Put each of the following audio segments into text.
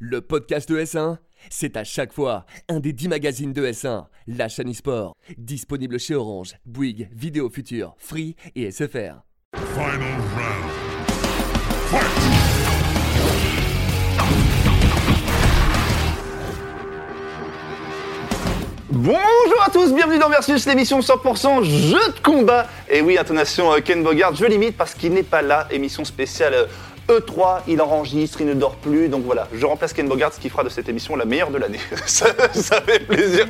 Le podcast de S1, c'est à chaque fois un des 10 magazines de S1, la chaîne e-sport, disponible chez Orange, Bouygues, Vidéo Future, Free et SFR. Final round. Fight! Bonjour à tous, bienvenue dans Versus, l'émission 100% jeu de combat. Et oui, intonation euh, Ken Bogard, je limite parce qu'il n'est pas là, émission spéciale euh, E3, il enregistre, il ne dort plus, donc voilà, je remplace Ken Bogard, ce qui fera de cette émission la meilleure de l'année. ça, ça fait plaisir.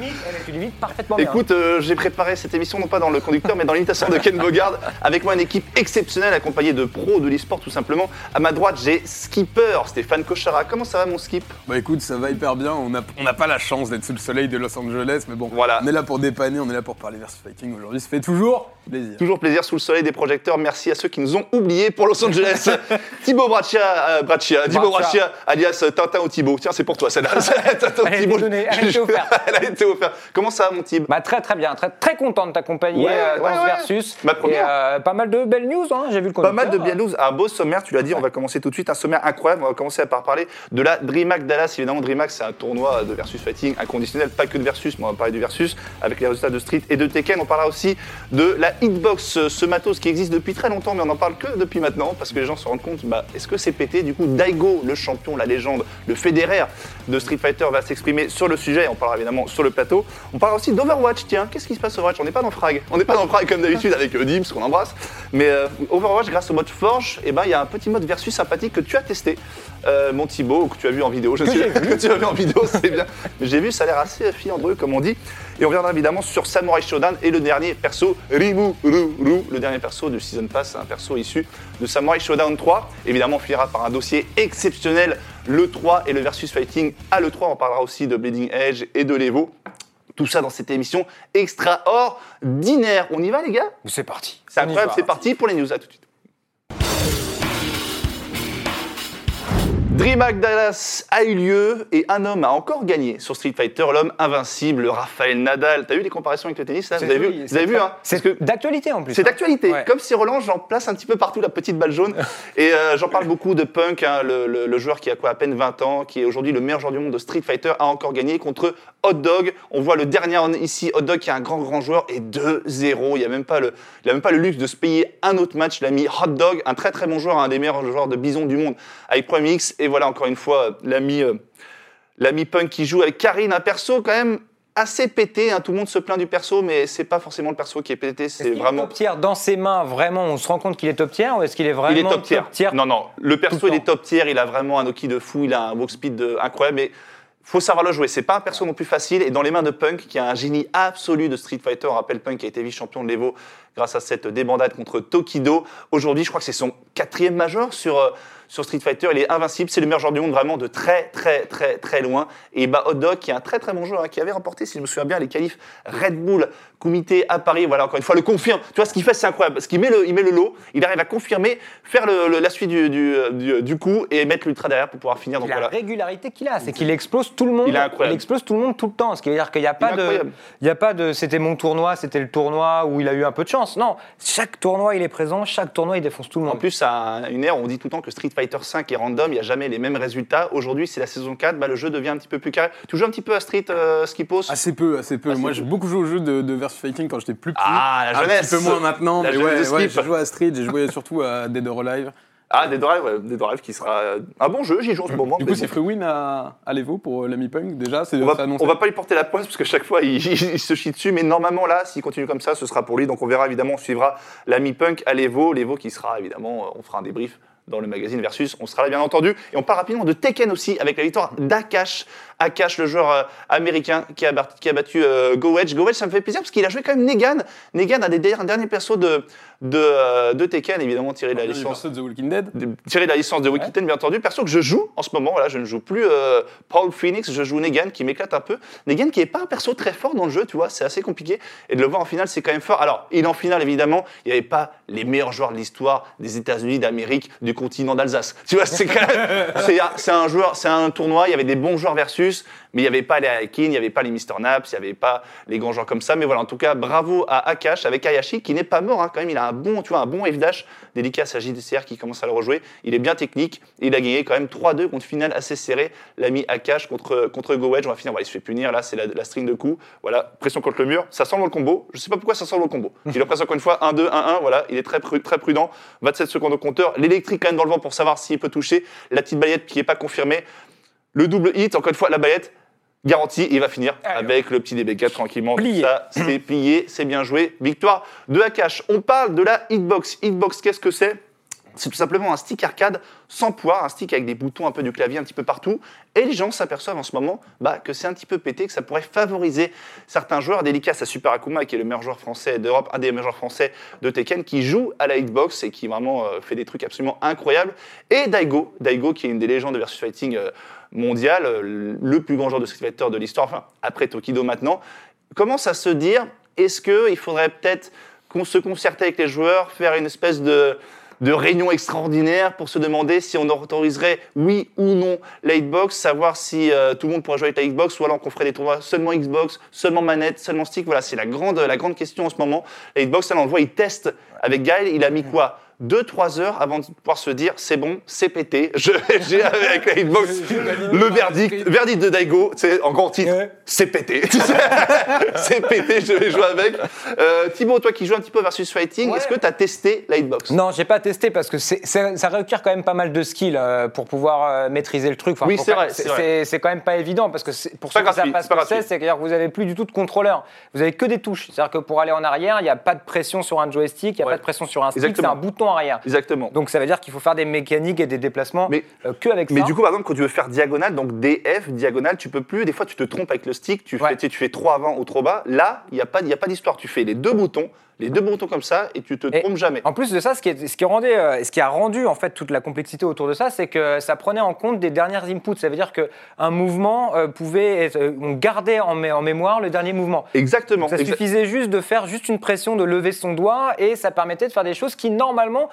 Tu limites parfaitement bien. Écoute, euh, j'ai préparé cette émission non pas dans le conducteur, mais dans l'imitation de Ken Bogard, avec moi une équipe exceptionnelle accompagnée de pros de l'e-sport tout simplement. À ma droite, j'ai Skipper, Stéphane Cochara. Comment ça va mon Skip? Bah écoute, ça va hyper bien. On n'a on n'a pas la chance d'être sous le soleil de Los Angeles, mais bon, Voilà. on est là pour dépanner, on est là pour parler versus fighting aujourd'hui. Ça fait toujours plaisir. Toujours plaisir sous le soleil des projecteurs. Merci à ceux qui nous ont oubliés pour Los Angeles. Thibaut Braccia, euh, Braccia, Thibaut Braccia. Braccia, alias Tintin ou Thibaut. Tiens, c'est pour toi celle-là. Tintin Elle a été donnée, elle a été offerte. elle a été offerte. Comment ça mon Thib Bah, très très bien, très, très content de t'accompagner Ouais, euh, dans ouais, ce ouais. versus. Ma première. Et, euh, pas mal de belles news, hein, j'ai vu le Pas mal de bien news, un beau sommaire, tu l'as dit, on va commencer tout de suite, un sommaire incroyable, on va commencer par parler de la DreamHack Dallas, évidemment DreamHack c'est un tournoi de versus fighting inconditionnel, pas que de versus, mais on va parler du versus, avec les résultats de Street et de Tekken, on parlera aussi de la Hitbox, euh, ce matos qui existe depuis très longtemps, mais on n'en parle que depuis maintenant, parce que les gens se rendent compte, bah, est-ce que c'est pété Du coup, Daigo, le champion, la légende, le Federer de Street Fighter va s'exprimer sur le sujet, et on parlera évidemment sur le plateau. On parlera aussi d'Overwatch, tiens, qu'est-ce qui se passe sur Overwatch? On n'est pas dans Frag, on n'est pas dans Frag comme d'habitude avec euh, Dims qu'on embrasse, mais euh, Overwatch, grâce au mode Forge, eh ben, il y a un petit mode versus sympathique que tu as testé, euh, mon Thibaut, ou que tu as vu en vidéo. Je Que sais que tu as vu en vidéo, c'est bien. Mais j'ai vu, ça a l'air assez filandreux, comme on dit. Et on reviendra évidemment sur Samurai Shodown et le dernier perso, Rimu Ru Ru, le dernier perso du Season Pass, un perso issu de Samurai Shodown 3. Évidemment, on finira par un dossier exceptionnel, le 3 et le versus fighting à le 3. On parlera aussi de Bleeding Edge et de l'Evo. Tout ça dans cette émission extraordinaire. On y va, les gars? C'est parti. C'est incroyable, c'est parti pour les news. À tout de suite. DreamHack Dallas a eu lieu et un homme a encore gagné sur Street Fighter, l'homme invincible, Raphaël Nadal. T'as vu les comparaisons avec le tennis là Vous avez vu Vous c'est avez vu hein C'est que d'actualité en plus. c'est hein. d'actualité. Ouais. Comme si Roland, j'en place un petit peu partout la petite balle jaune. Et euh, j'en parle beaucoup de Punk, hein, le, le- le joueur qui a quoi à peine 20 ans, qui est aujourd'hui le meilleur joueur du monde de Street Fighter, a encore gagné contre Hot Dog. On voit le dernier ici, Hot Dog, qui est un grand grand joueur, et 2-0. Il n'a même, pas le- il a même pas le luxe de se payer un autre match. Il a mis Hot Dog, un très très bon joueur, un des meilleurs joueurs de Bison du monde, avec Pro MX. Et voilà, encore une fois, l'ami euh, l'ami Punk qui joue avec Karine, un perso quand même assez pété. hein. Tout le monde se plaint du perso, mais c'est pas forcément le perso qui est pété, c'est est vraiment. top tier dans ses mains, vraiment, on se rend compte qu'il est top tier ou est-ce qu'il est vraiment Il est top tier. Non, non, le perso, le il est top tier, il a vraiment un Oki de fou, il a un walk speed de- incroyable, mais faut savoir le jouer. C'est pas un perso non plus facile, et dans les mains de Punk, qui a un génie absolu de Street Fighter, on rappelle Punk qui a été vice-champion de l'Evo grâce à cette débandade contre Tokido. Aujourd'hui, je crois que c'est son quatrième major sur, euh, sur Street Fighter, il est invincible, c'est le meilleur joueur du monde vraiment de très très très très loin. Et bah Hot Dog, qui est un très très bon joueur, hein, qui avait remporté, si je me souviens bien, les qualifs Red Bull Comité à Paris, voilà, encore une fois, le confirme. Tu vois, ce qu'il fait, c'est incroyable, parce qu'il met le, il met le lot, il arrive à confirmer, faire le- le- la suite du, du, du- du coup, et mettre l'ultra derrière pour pouvoir finir. Donc La voilà. régularité qu'il a, c'est qu'il explose tout le monde. Il est incroyable. explose tout le monde tout le temps. Ce qui veut dire qu'il n'y a pas de, il y a pas de, c'était mon tournoi, c'était le tournoi où il a eu un peu de chance. Non, chaque tournoi il est présent, chaque tournoi il défonce tout le En monde. plus, à une ère, on dit tout le temps que Street Fighter 5 est random, il n'y a jamais les mêmes résultats. Aujourd'hui, c'est la saison 4, bah, le jeu devient un petit peu plus carré. Tu joues un petit peu à Street euh, Skipos? Assez peu, assez peu. Assez Moi, j'ai beaucoup joué au jeu de, de versus fighting quand j'étais plus petit. Ah, la Un jeunesse. petit peu moins maintenant, La mais ouais, ouais, j'ai joué à Street, j'ai joué surtout à Dead or Alive. Ah, Dead or Alive, Dead or Alive qui sera un bon jeu, j'y joue en ce moment. Du coup, c'est free win à, à l'Evo pour euh, l'ami Punk. Déjà, c'est on va, c'est annoncé. on va pas lui porter la poisse parce que chaque fois il, il se chie dessus, mais normalement là, s'il continue comme ça, ce sera pour lui. Donc on verra évidemment, on suivra l'ami Punk à l'Evo, l'Evo qui sera évidemment, euh, on fera un débrief dans le magazine Versus, on sera là bien entendu. Et on parle rapidement de Tekken aussi avec la victoire d'Akash. Akash, le joueur euh, américain qui a, qui a battu euh, Go Edge. Go Edge, ça me fait plaisir parce qu'il a joué quand même Negan. Negan, un des derniers, persos de, de, euh, de Tekken, évidemment tiré de la licence de The Walking Dead. de- tiré de la licence de Wikiten, bien entendu. Perso que je joue en ce moment, voilà, je ne joue plus euh, Paul Phoenix, je joue Negan qui m'éclate un peu. Negan qui est pas un perso très fort dans le jeu, tu vois, c'est assez compliqué. Et de le voir en finale, c'est quand même fort. Alors, il est en finale, évidemment, il n'y avait pas les meilleurs joueurs de l'histoire des États-Unis, d'Amérique, du continent d'Alsace. Tu vois, c'est c'est, un joueur, c'est un tournoi. Il y avait des bons joueurs versus, mais il n'y avait pas les Aikin, il n'y avait pas les Mr Naps, il n'y avait pas les grands joueurs comme ça. Mais voilà, en tout cas, bravo à Akash avec Ayashi qui n'est pas mort hein, quand même. Il a un bon, tu vois, un bon F dash dédicace à JDCR qui commence à le rejouer. Il est bien technique. Et il a gagné quand même 3-2 contre finale assez serré. L'ami Akash contre contre Go Wedge. On va finir. Voilà, il se fait punir. Là, c'est la, string de coups. Voilà, pression contre le mur. Ça semble le combo. Je sais pas pourquoi ça semble le combo. Il le presse encore une fois 1-2, 1-1. Voilà, il est très, très prudent. 27 secondes au compteur. L'électrique dans le vent pour savoir s'il peut toucher. La petite baillette qui n'est pas confirmée. Le double hit, encore une fois, la baillette. Garantie, il va finir avec le petit DB4 tranquillement. Plié. Ça, c'est plié, c'est bien joué. Victoire de Akash. On parle de la hitbox. Hitbox, qu'est-ce que c'est? C'est tout simplement un stick arcade sans poids, un stick avec des boutons un peu du clavier un petit peu partout. Et les gens s'aperçoivent en ce moment bah, que c'est un petit peu pété, que ça pourrait favoriser certains joueurs. Dédicace à Super Akuma, qui est le meilleur joueur français d'Europe, un des meilleurs joueurs français de Tekken, qui joue à la hitbox et qui vraiment euh, fait des trucs absolument incroyables. Et Daigo, Daigo qui est une des légendes de versus fighting euh, mondiale, euh, le plus grand joueur de Street Fighter de l'histoire, enfin après Tokido maintenant, commence à se dire est-ce qu'il faudrait peut-être qu'on se concerter avec les joueurs, faire une espèce de de réunion extraordinaire pour se demander si on autoriserait oui ou non la Xbox, savoir si euh, tout le monde pourrait jouer avec la Xbox ou alors qu'on ferait des tournois seulement Xbox, seulement manette, seulement stick. Voilà, c'est la grande, la grande question en ce moment. La Xbox, là, on le voit, il teste avec Gaël, il a mis quoi? 2-3 heures avant de pouvoir se dire c'est bon, c'est pété, je- j'ai avec la Xbox le verdict, verdict de Daigo, c'est en grand titre, Ouais. c'est pété. c'est pété, je vais jouer avec. Euh, Thibaut, toi qui joues un petit peu versus fighting, Ouais. est-ce que tu as testé la Hitbox? Non, j'ai pas testé parce que ça requiert quand même pas mal de skills euh, pour pouvoir euh, maîtriser le truc. Enfin, Oui, c'est vrai, c'est vrai. C'est c'est quand même pas évident parce que pour ceux qui savent pas c'est ce que c'est, c'est-à-dire que vous avez plus du tout de contrôleur. Vous avez que des touches. C'est-à-dire que pour aller en arrière, il n'y a pas de pression sur un joystick, il n'y a Ouais. pas de pression sur un stick, c'est un bouton arrière. Exactement. Donc ça veut dire qu'il faut faire des mécaniques et des déplacements Mais- euh, que avec Mais ça. du coup, par exemple, quand tu veux faire diagonale, donc DF, diagonale, tu peux plus. Des fois, tu te trompes avec le stick, tu, Ouais. fais, tu fais trop avant ou trop bas. Là, il n'y a pas, y a pas d'histoire. Tu fais les deux boutons, les deux boutons comme ça, et tu te Et trompes jamais. En plus de ça, ce qui, est- ce qui rendait, euh, ce qui a rendu en fait toute la complexité autour de ça, c'est que ça prenait en compte des dernières inputs. Ça veut dire qu'un mouvement euh, pouvait, être, euh, on gardait en, mé- en mémoire le dernier mouvement. Exactement. Donc ça Exa- suffisait juste de faire juste une pression, de lever son doigt, et ça permettait de faire des choses qui normalement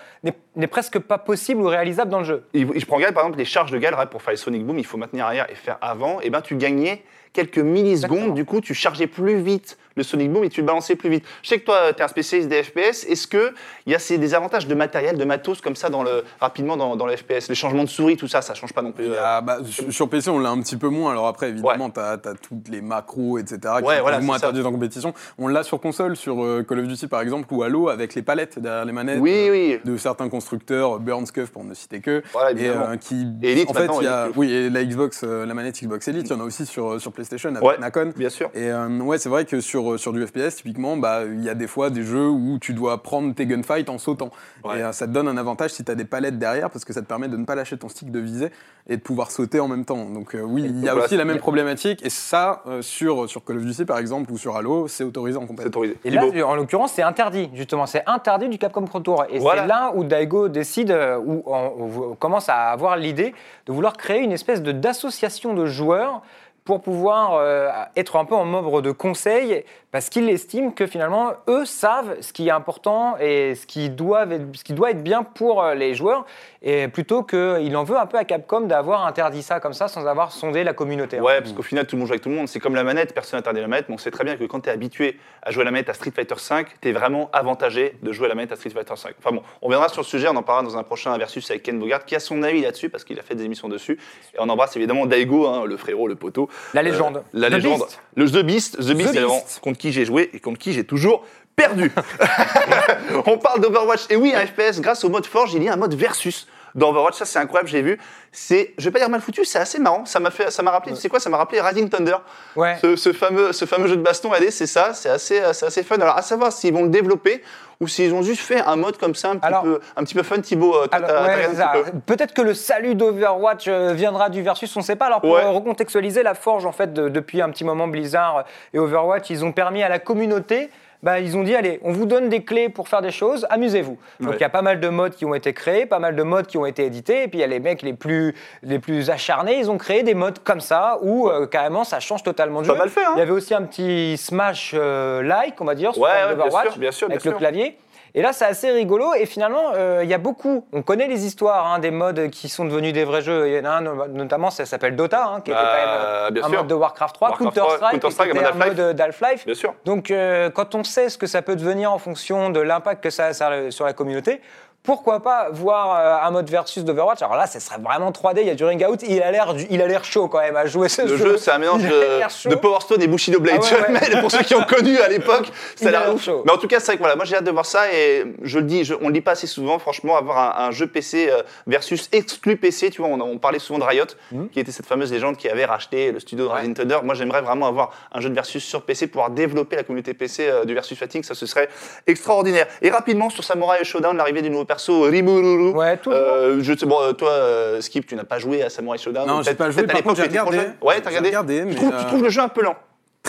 n'est presque pas possible ou réalisable dans le jeu. Et je prends par exemple, les charges de ouais, pour faire les Sonic Boom, il faut maintenir arrière et faire avant. Et ben, tu gagnais quelques millisecondes. Exactement. Du coup, tu chargeais plus vite le Sonic Boom et tu le balançais plus vite. Je sais que toi, tu es un spécialiste des FPS. Est-ce qu'il y a ces, des avantages de matériel, de matos comme ça dans le, rapidement dans, dans le FPS Les changements de souris, tout ça, ça change pas non plus. Euh, a- bah, sur, PC, on l'a un petit peu moins. Alors après, évidemment, tu as, toutes les macros, etc., qui Ouais, sont voilà, moins interdites en compétition. On l'a sur console, sur euh, Call of Duty par exemple, ou Halo, avec les palettes derrière les manettes Oui, euh, oui. de certains constructeurs, Burns Cuff pour ne citer que. Voilà, et euh, qui, Et Elite, en fait, il y a, Elite. oui, et la Xbox, euh, la manette Xbox Elite, il y en a aussi sur, sur PlayStation avec Ouais. Nacon. Bien sûr. Et euh, ouais, c'est vrai que sur, sur du FPS, typiquement, bah, il y a des fois des jeux où tu dois prendre tes gunfights en sautant. Ouais. Et euh, ça te donne un avantage si tu as des palettes derrière, parce que ça te permet de ne pas lâcher ton stick de visée et de pouvoir sauter en même temps. Donc euh, oui, il y a voilà, aussi la même problématique. Et ça, euh, sur, sur Call of Duty par exemple, ou sur Halo, c'est autorisé en C'est compétition. autorisé. Et là, en l'occurrence, c'est interdit, justement. C'est interdit du Capcom Pro Tour. Et Voilà. c'est là où Daigo décide, euh, où on, on commence à avoir l'idée de vouloir créer une espèce de- d'association de joueurs pour pouvoir euh, être un peu en membre de conseil, parce qu'ils estiment que finalement, eux savent ce qui est important et ce qui, doit être bien pour euh, les joueurs, et plutôt qu'il en veut un peu à Capcom d'avoir interdit ça comme ça sans avoir sondé la communauté. Ouais, parce qu'au final, tout le monde joue avec tout le monde. C'est comme la manette, personne n'interdit la manette, mais on sait très bien que quand tu es habitué à jouer la manette à Street Fighter V, tu es vraiment avantagé de jouer la manette à Street Fighter V. Enfin bon, on viendra sur le sujet, on en parlera dans un prochain versus avec Ken Bogart, qui a son avis là-dessus, parce qu'il a fait des émissions dessus. Et on embrasse évidemment Daigo, hein, le frérot, le poteau. La légende. Euh, la The légende. Beast. Le The Beast. The Beast, The évidemment, Beast. contre qui j'ai joué et contre qui j'ai toujours perdu. on parle d'Overwatch. Et oui, un FPS, grâce au mode Forge, il y a un mode versus dans Overwatch. Ça, c'est incroyable, j'ai vu. C'est, je vais pas dire mal foutu, c'est assez marrant. Ça m'a fait, ça m'a rappelé, tu sais quoi, ça m'a rappelé Rising Thunder. Ouais. Ce, ce fameux, ce fameux jeu de baston, allez, c'est ça, c'est assez, c'est assez fun. Alors, à savoir s'ils vont le développer ou s'ils ont juste fait un mode comme ça, un petit, Alors- peu, un petit peu fun. Thibaut, euh, ouais, Peut-être que le salut d'Overwatch euh, viendra du versus, on ne sait pas. Alors pour Ouais. euh, recontextualiser la forge, en fait, de- depuis un petit moment, Blizzard et Overwatch, ils ont permis à la communauté. Bah, ils ont dit allez, on vous donne des clés pour faire des choses, amusez-vous. Donc Ouais. il y a pas mal de modes qui ont été créés, pas mal de modes qui ont été édités, et puis il y a les mecs les plus les plus acharnés, ils ont créé des modes comme ça où euh, carrément ça change totalement de Pas jeu. mal fait, hein. Il y avait aussi un petit smash euh, like, on va dire, sur Ouais, forme ouais, bien d'Overwatch, sûr, bien sûr, bien avec le clavier. Et là, c'est assez rigolo. Et finalement, euh, il y a beaucoup. On connaît les histoires hein, des modes qui sont devenus des vrais jeux. Il y en a un, no- notamment, ça s'appelle Dota, hein, qui était quand même bien un sûr. mode de Warcraft 3, Warcraft 3, Counter-Strike, Counter-Strike, qui un mode mode d'Half-Life. Bien sûr. Donc, euh, quand on sait ce que ça peut devenir en fonction de l'impact que ça a sur la communauté, pourquoi pas voir euh, un mode versus d'Overwatch Alors là, ça serait vraiment 3D. Il y a du ring out. Il a l'air, il a l'air chaud quand même à jouer ce Le jeu, c'est un mélange de, de Power Stone et Bushido Blade. Ah ouais, ouais. mais pour ceux qui ont connu à l'époque, ça a l'air ouf. chaud. Mais en tout cas, c'est vrai que voilà, moi j'ai hâte de voir ça et je le dis, je- on le dit pas assez souvent, franchement, avoir un, un jeu PC euh, versus exclu PC, tu vois, on, on parlait souvent de Riot, Mhm. qui était cette fameuse légende qui avait racheté le studio de Rising Thunder. Moi, j'aimerais vraiment avoir un jeu de versus sur PC, pouvoir développer la communauté PC euh, du versus fighting, ça ce serait extraordinaire. Et rapidement sur Samurai Showdown, l'arrivée du nouveau perso Rimururu. Ouais, toujours. Euh, je sais, bon, euh, toi, euh, Skip, tu n'as pas joué à Samurai Showdown Non, j'ai pas joué. Par contre, j'ai regardé. Ouais, t'as regardé. regardé, tu, mais, trouves, tu trouves le jeu un peu lent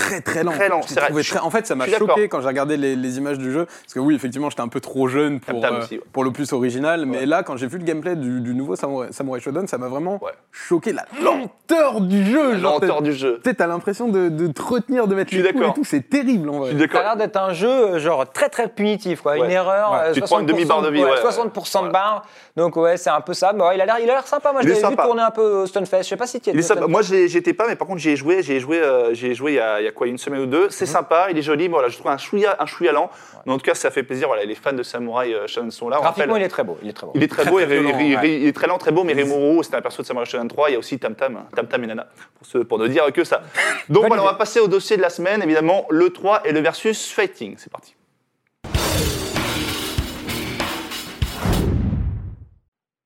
très très lent. Très lent, Je l'ai c'est vrai. trouvé Je- très- En fait, ça m'a choqué quand j'ai regardé les, les images du jeu. Parce que oui, effectivement, j'étais un peu trop jeune pour, euh, aussi, ouais. pour le plus original. Mais Ouais. là, quand j'ai vu le gameplay du, du nouveau Samurai, Samurai Shodown, ça m'a vraiment Ouais. choqué. La lenteur du jeu. La genre, lenteur du jeu. Tu sais, t'as l'impression de, de te retenir, de mettre les coups et tout. C'est terrible en vrai. Ça a l'air d'être un jeu euh, genre très très punitif quoi, Ouais. une erreur, Ouais. euh, Tu te prends une demi-barre de vie, ouais. 60% Ouais. de barre. Donc ouais, c'est un peu ça. Mais ouais, il a l'air, il a l'air sympa. Moi, je vu tourner un peu au Stunfest. Je sais pas si tu. Stunfest. Moi, j'ai- j'y étais pas, mais par contre, j'y ai joué. J'y ai joué, euh, j'y ai joué il y, a, il y a quoi, une semaine ou deux. Mhm. C'est sympa, il est joli. Voilà, je trouve un chouïa, un chouïa lent. Mais en tout cas, ça fait plaisir. Voilà, les fans de Samurai euh, Shodown sont là. Graphiquement, rappelle- il est très beau. Il est très beau. Il est très beau, il, violent, il- il- ouais. il est très lent, très beau, mais Rimuru, c'était un perso de Samurai Shodown 3. Il y a aussi Tam Tam, Tam Tam et Nana, pour, ce- pour ne dire que ça. Donc voilà, on va passer au dossier de la semaine, évidemment, le 3 et le versus fighting. C'est parti.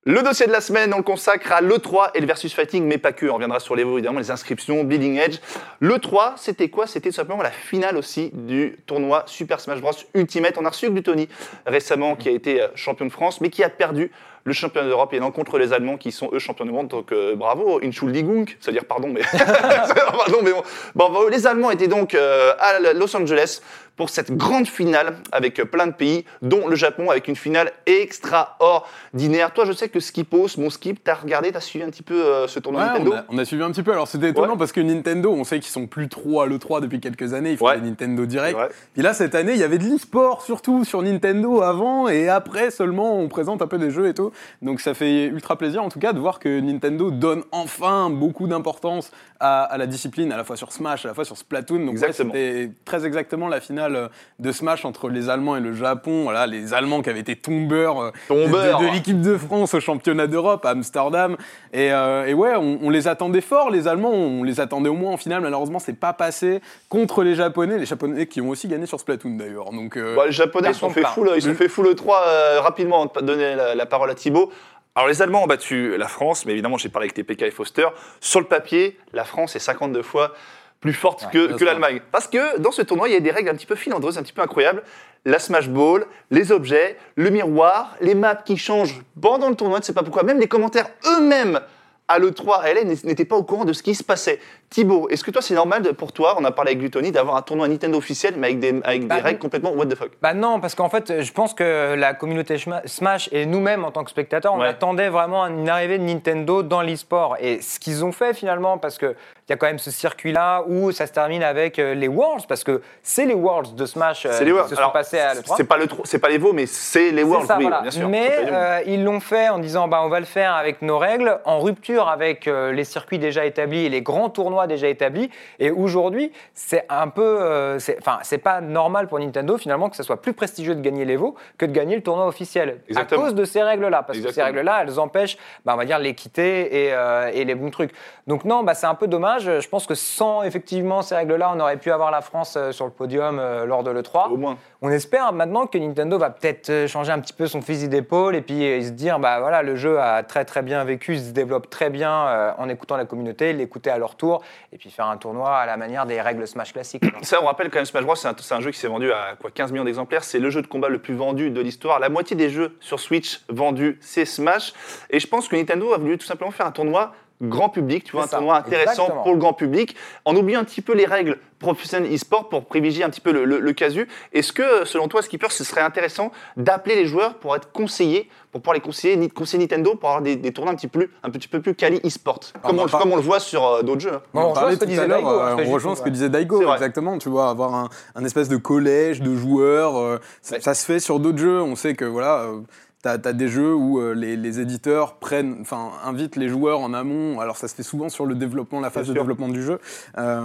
Le dossier de la semaine, on le consacre à l'E3 et le versus fighting, mais pas que. On reviendra sur les évidemment, les inscriptions, Bleeding Edge. L'E3, c'était quoi? C'était simplement la finale aussi du tournoi Super Smash Bros Ultimate. On a reçu Glutoni récemment, qui a été euh, champion de France, mais qui a perdu le champion d'Europe et non contre les Allemands qui sont eux champions du monde. Donc euh, bravo, Entschuldigung, c'est-à-dire pardon, mais pardon, mais bon. Bravo. Les Allemands étaient donc euh, à Los Angeles pour cette grande finale avec euh, plein de pays, dont le Japon avec une finale extraordinaire. Toi, je sais que Skipos, mon Skip, t'as regardé, t'as suivi un petit peu euh, ce tournoi Ouais, Nintendo on, a, on a suivi un petit peu. Alors c'était étonnant Ouais. parce que Nintendo, on sait qu'ils sont plus trop à l'E3 depuis quelques années. Ils font Ouais. des Nintendo Direct. Puis là, cette année, il y avait de l'e-sport surtout sur Nintendo avant et après seulement on présente un peu des jeux et tout. Donc ça fait ultra plaisir en tout cas de voir que Nintendo donne enfin beaucoup d'importance à, à la discipline, à la fois sur Smash, à la fois sur Splatoon. Donc ouais, c'était très exactement la finale de Smash entre les Allemands et le Japon. Voilà, les Allemands qui avaient été tombeurs, euh, de- Tombeurs. de, de l'équipe de France au championnat d'Europe à Amsterdam. Et, euh, et ouais, on, on les attendait fort, les Allemands, on les attendait au moins en finale. Malheureusement, c'est pas passé contre les Japonais, les Japonais qui ont aussi gagné sur Splatoon d'ailleurs. Donc, euh, Bon, les Japonais, ils se sont fait full, ils sont fait full 3 euh, rapidement, de donner la, la parole à Thibaut. Alors, les Allemands ont battu la France, mais évidemment, j'ai parlé avec TPK et Foster. Sur le papier, la France est 52 fois plus forte que, l'Allemagne. Parce que dans ce tournoi, il y a des règles un petit peu filandreuses, un petit peu incroyables. La Smash Ball, les objets, le miroir, les maps qui changent pendant le tournoi, je ne sais pas pourquoi. Même les commentaires eux-mêmes à l'E3 à LA n'étaient pas au courant de ce qui se passait. Thibaut, est-ce que toi, c'est normal de- pour toi, on a parlé avec Glutoni, d'avoir un tournoi Nintendo officiel, mais avec des, avec Bah, des règles complètement what the fuck? Bah non, parce qu'en fait, je pense que la communauté Smash et nous-mêmes en tant que spectateurs, on Ouais. attendait vraiment une arrivée de Nintendo dans l'e-sport. Et ce qu'ils ont fait finalement, parce qu'il y a quand même ce circuit-là où ça se termine avec euh, les Worlds, parce que c'est les Worlds de Smash euh, les Worlds. qui se sont Alors, passés à l'E3. C'est pas le c'est pas les veaux, mais c'est les Worlds, ça, oui, voilà. bien sûr. Mais euh, ils l'ont fait en disant bah, on va le faire avec nos règles, en rupture avec euh, les circuits déjà établis et les grands tournois déjà établis. Et aujourd'hui, c'est un peu. euh, c'est- Enfin, c'est pas normal pour Nintendo finalement que ce soit plus prestigieux de gagner l'Evo que de gagner le tournoi officiel. Exactement. À cause de ces règles-là. Parce que ces règles-là, elles empêchent, bah, on va dire, l'équité et, euh, et les bons trucs. Donc non, bah, c'est un peu dommage. Je pense que sans effectivement ces règles-là, on aurait pu avoir la France euh, sur le podium lors de l'E3. Au moins. On espère maintenant que Nintendo va peut-être euh, changer un petit peu son fusil d'épaule et puis euh, se dire bah voilà le jeu a très très bien vécu, se développe très bien euh, en écoutant la communauté, l'écouter à leur tour et puis faire un tournoi à la manière des règles Smash classiques. Ça, on rappelle quand même Smash Bros, c'est un, c'est un jeu qui s'est vendu à quoi, 15 millions d'exemplaires. C'est le jeu de combat le plus vendu de l'histoire. La moitié des jeux sur Switch vendus, c'est Smash. Et je pense que Nintendo a voulu tout simplement faire un tournoi grand public, tu vois, un ça, tournoi intéressant exactement. pour le grand public, en oubliant un petit peu les règles professionnelles e-sport pour privilégier un petit peu le, le- le casu. Est-ce que, selon toi, Skipper, ce serait intéressant d'appeler les joueurs pour être conseillés, pour pouvoir les conseiller, ni- conseiller Nintendo pour avoir des, des tournois un petit, peu, un petit peu plus quali e-sport, comme, on pas- comme on le voit sur euh, d'autres jeux. hein. Bon, on on parlait tout à l'heure, euh, hein, on fais rejoint ce que disait Daigo, exactement. Tu vois, avoir un, un espèce de collège de joueurs, euh, ça, Ouais. ça se fait sur d'autres jeux. On sait que voilà, euh, t'as as des jeux où euh, les, les éditeurs prennent, enfin, invitent les joueurs en amont. Alors ça se fait souvent sur le développement, la phase Bien de sûr. développement du jeu. Euh,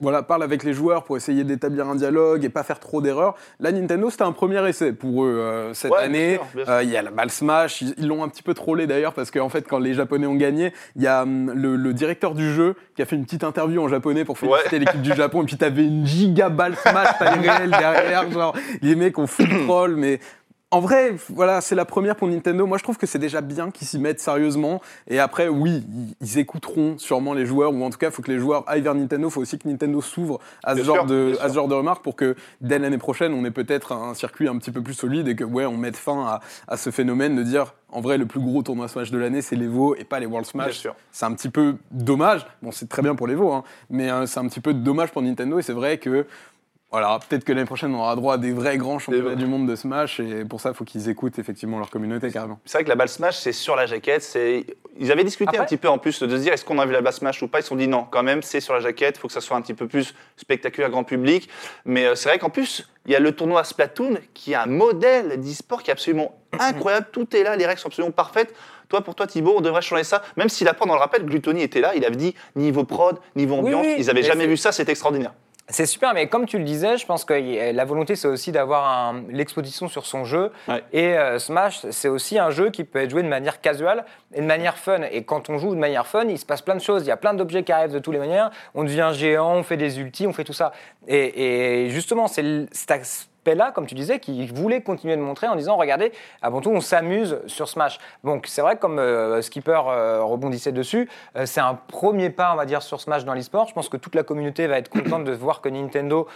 voilà, parle avec les joueurs pour essayer d'établir un dialogue et pas faire trop d'erreurs. Là, Nintendo, c'était un premier essai pour eux euh, cette Ouais, année. Euh, Il y a la balle Smash, ils l'ont un petit peu trollé d'ailleurs parce qu'en fait quand les Japonais ont gagné, il y a hum, le, le directeur du jeu qui a fait une petite interview en japonais pour féliciter l'équipe du Japon et puis t'avais une giga balle Smash taille réelle derrière, genre les mecs ont full troll mais en vrai, voilà, c'est la première pour Nintendo. Moi, je trouve que c'est déjà bien qu'ils s'y mettent sérieusement. Et après, oui, ils- écouteront sûrement les joueurs, ou en tout cas, il faut que les joueurs aillent vers Nintendo. Il faut aussi que Nintendo s'ouvre à ce, genre sûr, de, bien à ce genre de remarques pour que dès l'année prochaine, on ait peut-être un circuit un petit peu plus solide et que, ouais, on mette fin à, à ce phénomène de dire, en vrai, le plus gros tournoi Smash de l'année, c'est l'Evo et pas les World Smash. C'est un petit peu dommage. Bon, c'est très bien pour l'Evo, hein, mais euh, c'est un petit peu dommage pour Nintendo. Et c'est vrai que, voilà, peut-être que l'année prochaine, on aura droit à des vrais grands championnats du monde de Smash. Et pour ça, il faut qu'ils écoutent effectivement leur communauté carrément. C'est vrai que la balle Smash, c'est sur la jaquette. C'est... Ils avaient discuté Après- un petit peu en plus de se dire est-ce qu'on a vu la balle Smash ou pas? Ils se sont dit non, quand même, c'est sur la jaquette. Il faut que ça soit un petit peu plus spectaculaire, grand public. Mais euh, c'est vrai qu'en plus, il y a le tournoi Splatoon qui est un modèle d'e-sport qui est absolument incroyable. Tout est là, les règles sont absolument parfaites. Toi, pour toi, Thibaut, on devrait changer ça. Même si la prod, on le rappelle, Glutoni était là, il avait dit niveau prod, niveau ambiance, oui, ils n'avaient mais jamais vu ça, c'est extraordinaire. C'est super, mais comme tu le disais, je pense que la volonté, c'est aussi d'avoir l'exposition sur son jeu. Ouais. Et euh, Smash, c'est aussi un jeu qui peut être joué de manière casual et de manière fun. Et quand on joue de manière fun, il se passe plein de choses. Il y a plein d'objets qui arrivent de toutes les manières. On devient géant, on fait des ultis, on fait tout ça. Et, et justement, c'est aspect-là, comme tu disais, qui voulait continuer de montrer en disant regardez, avant tout, on s'amuse sur Smash. Donc, c'est vrai, que comme euh, Skipper euh, rebondissait dessus, euh, c'est un premier pas, on va dire, sur Smash dans l'e-sport. Je pense que toute la communauté va être contente de voir que Nintendo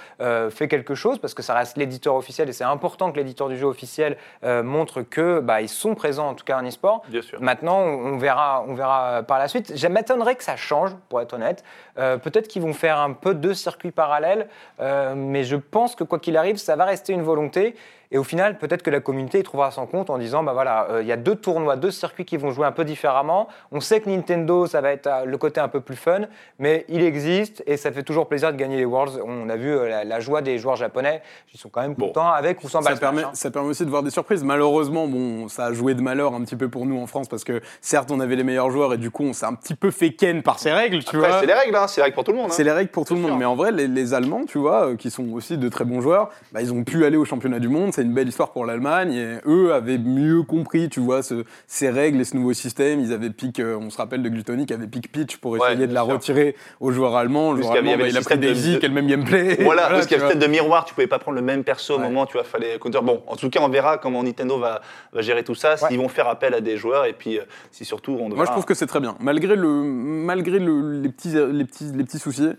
fait quelque chose parce que ça reste l'éditeur officiel et c'est important que l'éditeur du jeu officiel montre que bah, ils sont présents en tout cas en e-sport. Bien sûr. Maintenant, on verra, on verra par la suite. Je m'étonnerais que ça change, pour être honnête. Peut-être qu'ils vont faire un peu deux circuits parallèles, mais je pense que quoi qu'il arrive, ça va rester une volonté. Et au final, peut-être que la communauté y trouvera son compte en disant, bah voilà, euh, il y a deux tournois, deux circuits qui vont jouer un peu différemment. On sait que Nintendo, ça va être euh, le côté un peu plus fun, mais il existe et ça fait toujours plaisir de gagner les Worlds. On a vu euh, la, la joie des joueurs japonais, ils sont quand même Bon. contents avec ou sans Ça permet, hein. ça permet aussi de voir des surprises. Malheureusement, bon, ça a joué de malheur un petit peu pour nous en France parce que certes, on avait les meilleurs joueurs et du coup, on s'est un petit peu fait ken par ces règles, tu Après, vois. c'est les règles, hein, c'est les règles pour tout le monde. hein. C'est les règles pour tout le monde. Mais en vrai, les, les Allemands, tu vois, euh, qui sont aussi de très bons joueurs, bah, ils ont pu aller au championnat du monde. Une belle histoire pour l'Allemagne. Et eux avaient mieux compris, tu vois, ce- ces règles et ce nouveau système. Ils avaient pick, euh, on se rappelle de Glutoni qui avait pick pitch pour Ouais, essayer de la sûr. retirer aux joueurs allemands. Le joueur avait- allemand, il y bah, avait il a pris des de- et le même gameplay. Voilà, parce qu'il y tu a vois. peut-être de miroir, tu pouvais pas prendre le même perso au Ouais. moment, tu vois, fallait counter. Bon, en tout cas, on verra comment Nintendo va, va gérer tout ça, s'ils vont faire appel à des joueurs, et puis euh, si surtout on devra... Moi, je trouve que c'est très bien. Malgré, le, malgré le- les, petits, les, petits, les petits soucis,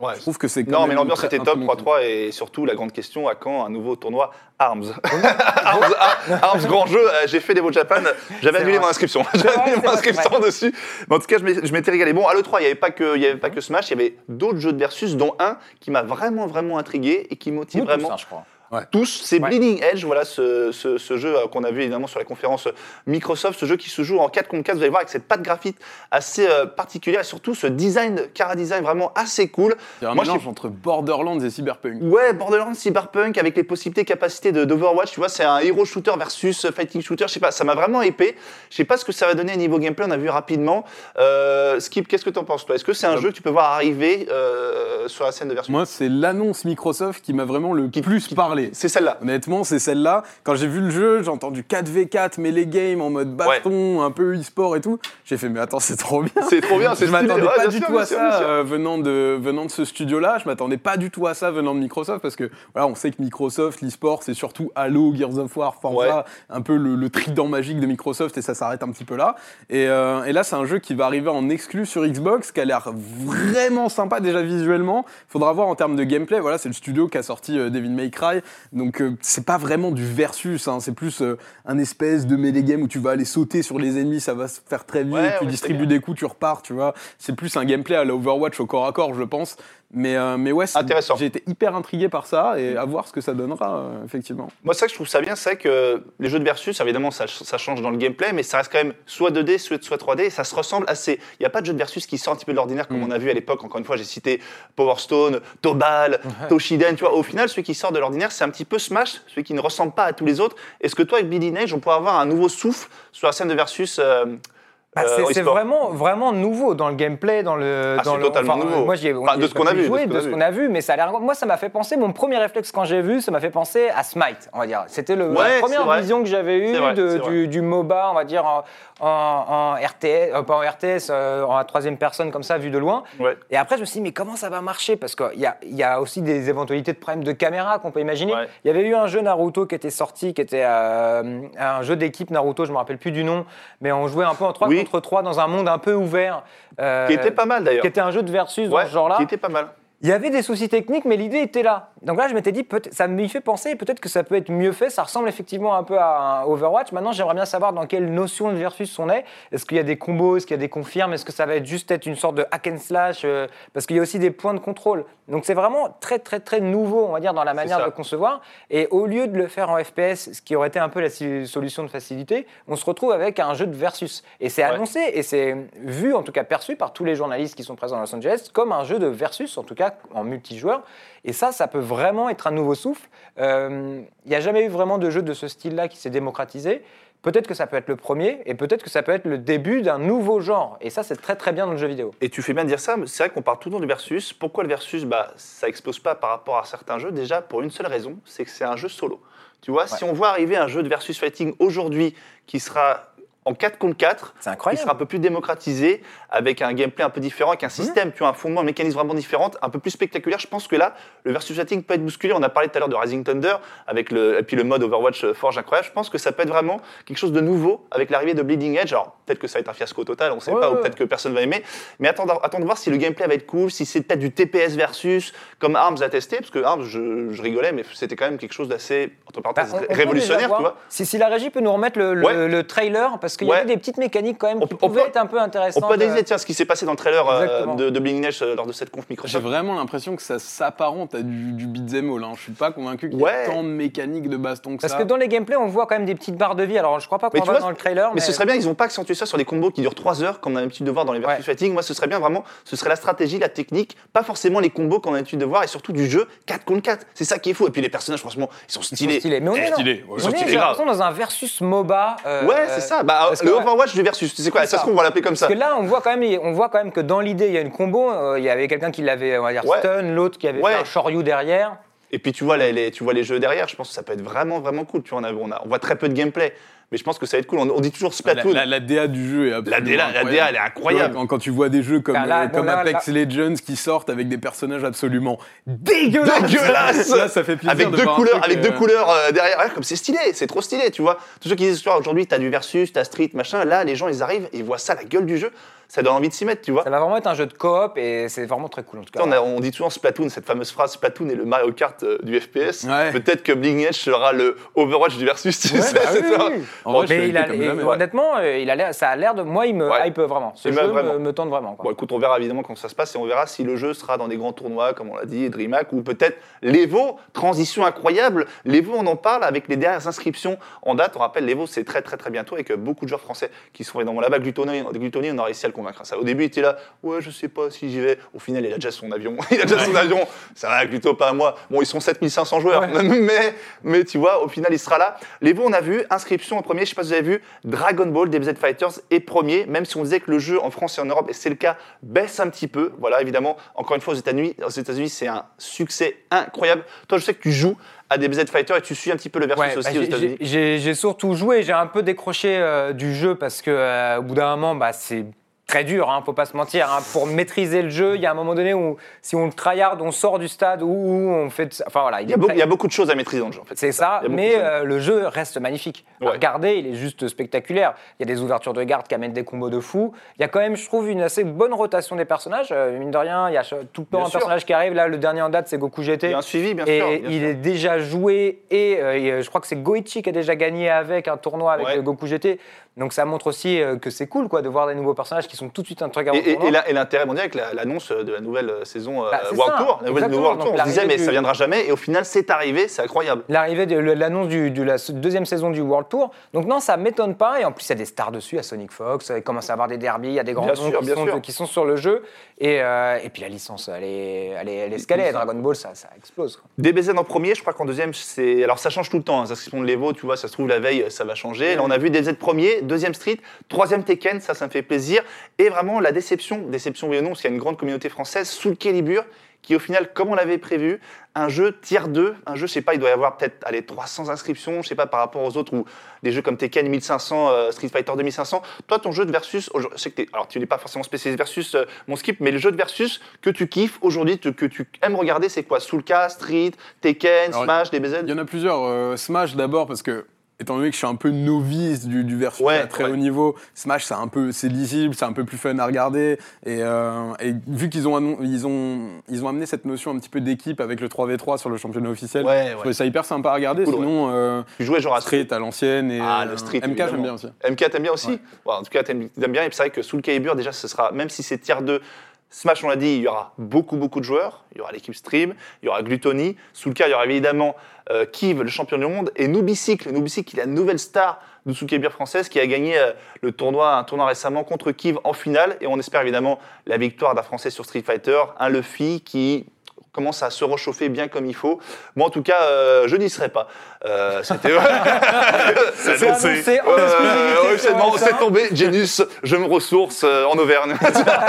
Ouais. je trouve que c'est Non, mais l'ambiance était top, très bon 3-3, et surtout la grande question, à quand un nouveau tournoi ARMS? Arms, Arms, grand jeu, euh, j'ai fait des Vote Japan, j'avais annulé vrai. mon inscription. J'avais annulé mon vrai, inscription dessus. Mais en tout cas, je m'étais régalé. Bon, à l'E3, il n'y avait, pas que- il y avait pas que Smash, il y avait d'autres jeux de versus, dont un qui m'a vraiment, vraiment intrigué et qui motive vraiment hein, je crois. Tous, c'est Ouais. Bleeding Edge, voilà ce, ce- ce jeu euh, qu'on a vu évidemment sur la conférence Microsoft, ce jeu qui se joue en 4 contre 4, vous allez voir avec cette patte graphique assez euh, particulière et surtout ce design, cara design vraiment assez cool. C'est un Moi, je mélange entre Borderlands et Cyberpunk. Ouais, Borderlands Cyberpunk avec les possibilités, capacités de- d'Overwatch, tu vois, c'est un hero shooter versus fighting shooter, je sais pas, ça m'a vraiment épais. Je sais pas ce que ça va donner à niveau gameplay, on a vu rapidement. Euh, Skip, qu'est-ce que t'en penses toi? Est-ce que c'est un Euh, jeu que tu peux voir arriver euh, sur la scène de version Moi, c'est l'annonce Microsoft qui m'a vraiment le plus parlé. C'est celle-là. Honnêtement, c'est celle-là. Quand j'ai vu le jeu, j'ai entendu 4v4, melee game en mode baston, un peu e-sport et tout. J'ai fait, mais attends, c'est trop bien. C'est trop bien, c'est Je m'attendais pas du sûr, tout à sûr, ça euh, venant, de, venant de ce studio-là. Je m'attendais pas du tout à ça venant de Microsoft parce que voilà, on sait que Microsoft, l'e-sport, c'est surtout Halo, Gears of War, Forza, Ouais. un peu le, le trident magique de Microsoft et ça s'arrête un petit peu là. Et, euh, et là, c'est un jeu qui va arriver en exclu sur Xbox, qui a l'air vraiment sympa déjà visuellement. Faudra voir en termes de gameplay. Voilà, c'est le studio qui a sorti euh, Devil May Cry, Donc euh, c'est pas vraiment du versus, hein, c'est plus euh, un espèce de melee game où tu vas aller sauter sur les ennemis, ça va se faire très vite, Ouais, tu ouais, distribues des coups, tu repars, tu vois. C'est plus un gameplay à la Overwatch au corps à corps, je pense. Mais, euh, mais ouais, c'est- Intéressant. j'ai été hyper intrigué par ça et à voir ce que ça donnera, euh, effectivement. Moi, ça que je trouve ça bien, c'est que les jeux de versus, évidemment, ça, ça change dans le gameplay, mais ça reste quand même soit 2D, soit, soit 3D, et ça se ressemble assez. Il n'y a pas de jeu de versus qui sort un petit peu de l'ordinaire, comme Mm. on a vu à l'époque. Encore une fois, j'ai cité Power Stone, Tobal, Toshiden, tu vois. Au final, celui qui sort de l'ordinaire, c'est un petit peu Smash, celui qui ne ressemble pas à tous les autres. Est-ce que toi, avec Billy Nage, on pourrait avoir un nouveau souffle sur la scène de versus euh, Bah, euh, c'est- e-sport vraiment, vraiment nouveau dans le gameplay, dans le. Ah, dans le, totalement nouveau. Moi, Enfin, de ce qu'on a vu, de jouer, ce qu'on de a ce vu. qu'on a vu, mais ça a l'air. Moi, ça m'a fait penser. Mon premier réflexe quand j'ai vu, ça m'a fait penser à Smite, on va dire. C'était Ouais, la première vision que j'avais eue vrai, de- du, du MOBA, on va dire en, en- en RTS, euh, pas en RTS, euh, en troisième personne comme ça, vu de loin. Ouais. Et après, je me suis dit, mais comment ça va marcher? Parce qu'il y a, y a aussi des éventualités de problèmes de caméra qu'on peut imaginer. Ouais. Il y avait eu un jeu Naruto qui était sorti, qui était euh, un jeu d'équipe Naruto, je me rappelle plus du nom, mais on jouait un peu en 3 Oui. Contre 3 dans un monde un peu ouvert. euh, Qui était pas mal d'ailleurs. Qui était un jeu de versus dans ce genre-là. Qui était pas mal. Il y avait des soucis techniques, mais l'idée était là. Donc là, je m'étais dit, ça m'y fait penser, peut-être que ça peut être mieux fait. Ça ressemble effectivement un peu à un Overwatch. Maintenant, j'aimerais bien savoir dans quelle notion de versus on est. Est-ce qu'il y a des combos? Est-ce qu'il y a des confirmes? Est-ce que ça va être juste être une sorte de hack and slash euh, Parce qu'il y a aussi des points de contrôle. Donc c'est vraiment très, très, très nouveau, on va dire, dans la manière de concevoir. Et au lieu de le faire en FPS, ce qui aurait été un peu la solution de facilité, on se retrouve avec un jeu de versus. Et c'est Ouais. annoncé et c'est vu, en tout cas perçu par tous les journalistes qui sont présents à Los Angeles, comme un jeu de versus, en tout cas en multijoueur. Et ça, ça peut vraiment être un nouveau souffle. Euh, Il n'y a jamais eu vraiment de jeu de ce style-là qui s'est démocratisé. Peut-être que ça peut être le premier, et peut-être que ça peut être le début d'un nouveau genre. Et ça, c'est très très bien dans le jeu vidéo. Et tu fais bien de dire ça, c'est vrai qu'on parle tout le temps du versus. Pourquoi le versus bah, Ça explose pas par rapport à certains jeux? Déjà, pour une seule raison, c'est que c'est un jeu solo. Tu vois, si on voit arriver un jeu de versus fighting aujourd'hui qui sera en 4 contre 4, C'est incroyable. sera un peu plus démocratisé, avec un gameplay un peu différent, avec un système, tu vois, un fondement, un mécanisme vraiment différent, un peu plus spectaculaire. Je pense que là, le versus fighting peut être bousculé. On a parlé tout à l'heure de Rising Thunder, avec le, et puis le mode Overwatch euh, Forge incroyable. Je pense que ça peut être vraiment quelque chose de nouveau avec l'arrivée de Bleeding Edge. Alors, peut-être que ça va être un fiasco total, on ne sait Ouais, pas, ou peut-être que personne va aimer. Mais attends, attends de voir si le gameplay va être cool, si c'est peut-être du TPS versus, comme ARMS a testé, parce que ARMS, je, je rigolais, mais c'était quand même quelque chose d'assez, entre Bah, parenthèses, on- on peut révolutionnaire, tu vois. Si, si la régie peut nous remettre le, le- Ouais. le trailer, parce qu'il y Ouais. avait des petites mécaniques quand même On qui on pouvaient peut- être un peu On intéressantes. peut analyser, tiens, ce qui s'est passé dans le trailer euh, de, de Bleeding Edge euh, lors de cette conf J'ai Microsoft. vraiment l'impression que ça s'apparente à du, du beat'em all. Hein. Je suis pas convaincu qu'il y Ouais. ait tant de mécaniques de baston que Parce ça. que dans les gameplays, on voit quand même des petites barres de vie. Alors, je crois pas qu'on va vois, dans le trailer. Mais ce serait bien, ils n'ont pas accentué ça sur des combos qui durent 3 heures, comme on a l'habitude de voir dans les versus Ouais. fighting. Moi, ce serait bien vraiment, ce serait la stratégie, la technique, pas forcément les combos qu'on a l'habitude de voir, et surtout du jeu 4 contre 4. C'est ça qui est fou. Et puis les personnages, franchement, ils sont Ils sont stylés. stylés. Mais on est, dans- stylés, ouais. on Ils sont est, stylés, j'ai dans un versus MOBA. euh, Ouais, c'est ça. Bah, parce le que- Overwatch du versus. Sais quoi C'est Ça se trouve, on va l'appeler comme ça. Parce que là, on voit quand même, on voit quand même que dans l'idée, il y a une combo. euh, Il y avait quelqu'un qui l'avait, on va dire, Ouais. stun, l'autre qui avait Ouais. fait un Shoryu derrière. Et puis tu vois les, les- tu vois les jeux derrière. Je pense que ça peut être vraiment, vraiment cool. Tu vois, on, a, on, a- on voit très peu de gameplay, mais je pense que ça va être cool. On, on dit toujours la, Splatoon. la- la DA du jeu est absolument La DA, la incroyable. DA, elle est incroyable. Quand, quand tu vois des jeux comme, là, euh, bon, comme là, Apex Legends qui sortent avec des personnages absolument dégueulasses, Dégueulasse Là, ça fait plaisir avec de deux voir un couleurs, avec euh, deux couleurs euh, derrière. Ouais, comme c'est stylé, c'est trop stylé, tu vois. Tous ceux qui disent aujourd'hui, t'as du versus, t'as street, machin. Là, les gens, ils arrivent, ils voient ça, la gueule du jeu. Ça donne envie de s'y mettre, tu vois. Ça va vraiment être un jeu de coop et c'est vraiment très cool en tout cas. On, a- on dit toujours Splatoon, cette fameuse phrase Splatoon est le Mario Kart euh, du FPS. Ouais. Peut-être que Bling Edge sera le Overwatch du versus. tu sais, bah c'est oui, ça. oui, oui. En vrai, je mais suis il a, hypé comme et jamais. honnêtement, euh, il a l'air, ça a l'air de. Moi, il me Ouais. hype vraiment. Ce Il jeu me, me tente vraiment. quoi. Bon, écoute, on verra évidemment comment ça se passe et on verra si le jeu sera dans des grands tournois, comme on l'a dit, DreamHack, ou peut-être l'Evo, transition incroyable. L'Evo, on en parle avec les dernières inscriptions en date. On rappelle, l'Evo, c'est très très très bientôt avec beaucoup de joueurs français qui sont évidemment là-bas. Glutoni, Glutoni, on a réussi à le convaincre. Ça. Au début, il était là, ouais, je sais pas si j'y vais. Au final, il a déjà son avion. il a déjà son avion. Ça va, Gluto, pas à moi. Bon, ils sont 7500 joueurs, mais, mais tu vois, au final, il sera là. L'Evo, on a vu, inscription en premier, je sais pas si vous avez vu, Dragon Ball DBZ Fighters est premier, même si on disait que le jeu en France et en Europe, et c'est le cas, baisse un petit peu. Voilà, évidemment, encore une fois, aux États-Unis, aux États-Unis, c'est un succès incroyable. Toi, je sais que tu joues à DBZ Fighters et tu suis un petit peu le versus Ouais, aussi bah, aux États-Unis. j'ai j'ai surtout joué, j'ai un peu décroché euh, du jeu parce que euh, au bout d'un moment, bah, c'est très dur, hein, faut pas se mentir. hein. Pour maîtriser le jeu, il y a un moment donné où si on le tryhard, on sort du stade ou on fait. Enfin voilà, Il y, a beaucoup, très- il y a beaucoup de choses à maîtriser dans le jeu, en fait. c'est ça, mais euh, le jeu reste magnifique. Ouais. Regardez, il est juste spectaculaire. Il y a des ouvertures de garde qui amènent des combos de fou. Il y a quand même, je trouve, une assez bonne rotation des personnages. Euh, mine de rien, il y a tout le temps Bien un sûr. personnage qui arrive. Là, le dernier en date, c'est Goku GT. Il y a un suivi, bien et sûr. bien il sûr. est déjà joué et, euh, je crois que c'est Goichi qui a déjà gagné avec un tournoi avec Ouais. Goku GT. Donc ça montre aussi euh, que c'est cool quoi de voir des nouveaux personnages qui sont tout de suite un truc à Et, et- et l'intérêt mondial avec la- l'annonce de la nouvelle euh, saison euh, Bah, World ça, Tour, la nouvelle. World Tour, on se disait mais du- ça viendra jamais et au final c'est arrivé, c'est incroyable. L'arrivée de l'annonce de la deuxième saison du World Tour. Donc non, ça m'étonne pas. Et en plus, il y a des stars dessus. A Sonic Fox. Il commence à avoir des derbies. Il y a des grands noms qui, sont, sûr. qui sont sur le jeu. Et, euh, et puis la licence, elle est, elle est, elle est escalée. Dragon Ball, ça, ça explose. DBZ en premier, je crois qu'en deuxième, c'est. Alors ça change tout le temps, hein, les inscriptions de l'Evo, tu vois, ça se trouve la veille, ça va changer. Là, on a vu DBZ premier, deuxième Street, troisième Tekken, ça, ça me fait plaisir. Et vraiment, la déception, déception oui ou non, parce qu'il y a une grande communauté française, Soul Calibur, qui au final, comme on l'avait prévu, un jeu tier 2, un jeu, je sais pas, il doit y avoir peut-être allez, 300 inscriptions, je sais pas, par rapport aux autres, ou des jeux comme Tekken 1500, euh, Street Fighter 2500. Toi, ton jeu de versus, je sais que alors tu n'es pas forcément spécialisé versus euh, mon skip, mais le jeu de versus que tu kiffes aujourd'hui, que tu aimes regarder, c'est quoi? Soulka, Street, Tekken, Alors, Smash, DBZ Il y en a plusieurs. euh, Smash d'abord parce que étant donné que je suis un peu novice du, du versus Ouais, à très ouais. haut niveau, Smash c'est un peu c'est lisible, c'est un peu plus fun à regarder et, euh, et vu qu'ils ont, ils ont ils ont amené cette notion un petit peu d'équipe avec le 3v3 sur le championnat officiel, Ouais, je trouvais ça hyper sympa à regarder. Cool, Sinon euh, Tu jouais genre à Street à l'ancienne et Ah, euh, le Street, MK j'aime bien aussi. MK, t'aimes bien aussi En tout cas, t'aimes bien. Et c'est vrai que Soul Calibur, déjà, ce sera, même si c'est tier 2, Smash, on l'a dit, il y aura beaucoup, beaucoup de joueurs. Il y aura l'équipe Stream, il y aura Gluttony. Soulka, il y aura évidemment euh, Kiv, le champion du monde, et Nubicycle. Nubicycle, il est la nouvelle star de Calibur française qui a gagné euh, le tournoi, un tournoi récemment contre Kiv en finale. Et on espère évidemment la victoire d'un Français sur Street Fighter, un Luffy qui commence à se réchauffer bien comme il faut. Moi, en tout cas, euh, je n'y serai pas. Euh, C'était C'est annoncé ouais, c'est tombé. Genius, je me ressource euh, en Auvergne.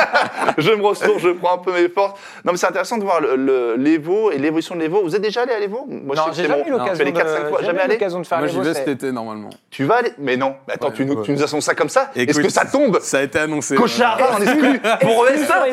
je me ressource, je prends un peu mes forces. Non, mais c'est intéressant de voir le- le- l'Evo et l'évolution de l'Evo. Vous êtes déjà allé à l'Evo? Moi, non, sais que j'ai c'est jamais eu l'occasion les de, 4-5 fois, j'ai jamais eu allé? l'occasion de faire Moi j'y vais cet été normalement. Tu vas aller? Mais non, mais attends, Ouais, tu, nous, ouais. tu nous annonces ça comme ça? Est-ce que ça tombe? Ça a été annoncé. Cochard euh, en exclu Pour ça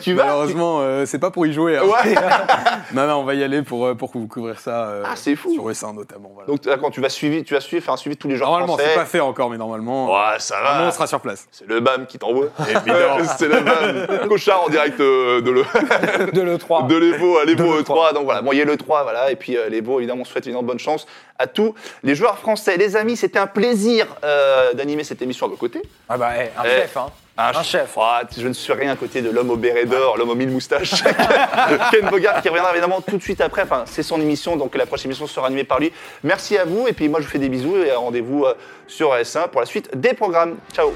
tu vas Malheureusement, euh, c'est pas pour y jouer. hein. Ouais. non, non, on va y aller pour, euh, pour couvrir ça. euh, Ah, c'est fou. Sur E1 notamment. Voilà. Donc, quand tu vas suivre, tu vas suivre, faire un suivi de tous les joueurs normalement, c'est pas fait encore, mais normalement, Ouais, ça va. on sera sur place. C'est le BAM qui t'envoie. Évidemment. c'est le BAM. Cochard en direct euh, de le. de l'E3. de l'Evo à l'Evo De E3. Donc voilà, bon, il y a l'E3, voilà. Et puis euh, l'Evo, évidemment, on souhaite évidemment bonne chance à tous les joueurs français. Les amis, c'était un plaisir euh, d'animer cette émission à vos côtés. Ah bah, eh, un Eh, chef, hein. Un chef. Ah, je ne suis rien à côté de l'homme au béret d'or, l'homme aux mille moustaches. Ken Bogart qui reviendra évidemment tout de suite après. Enfin, c'est son émission, donc la prochaine émission sera animée par lui. Merci à vous. Et puis moi, je vous fais des bisous et rendez-vous euh, sur S1 pour la suite des programmes. Ciao.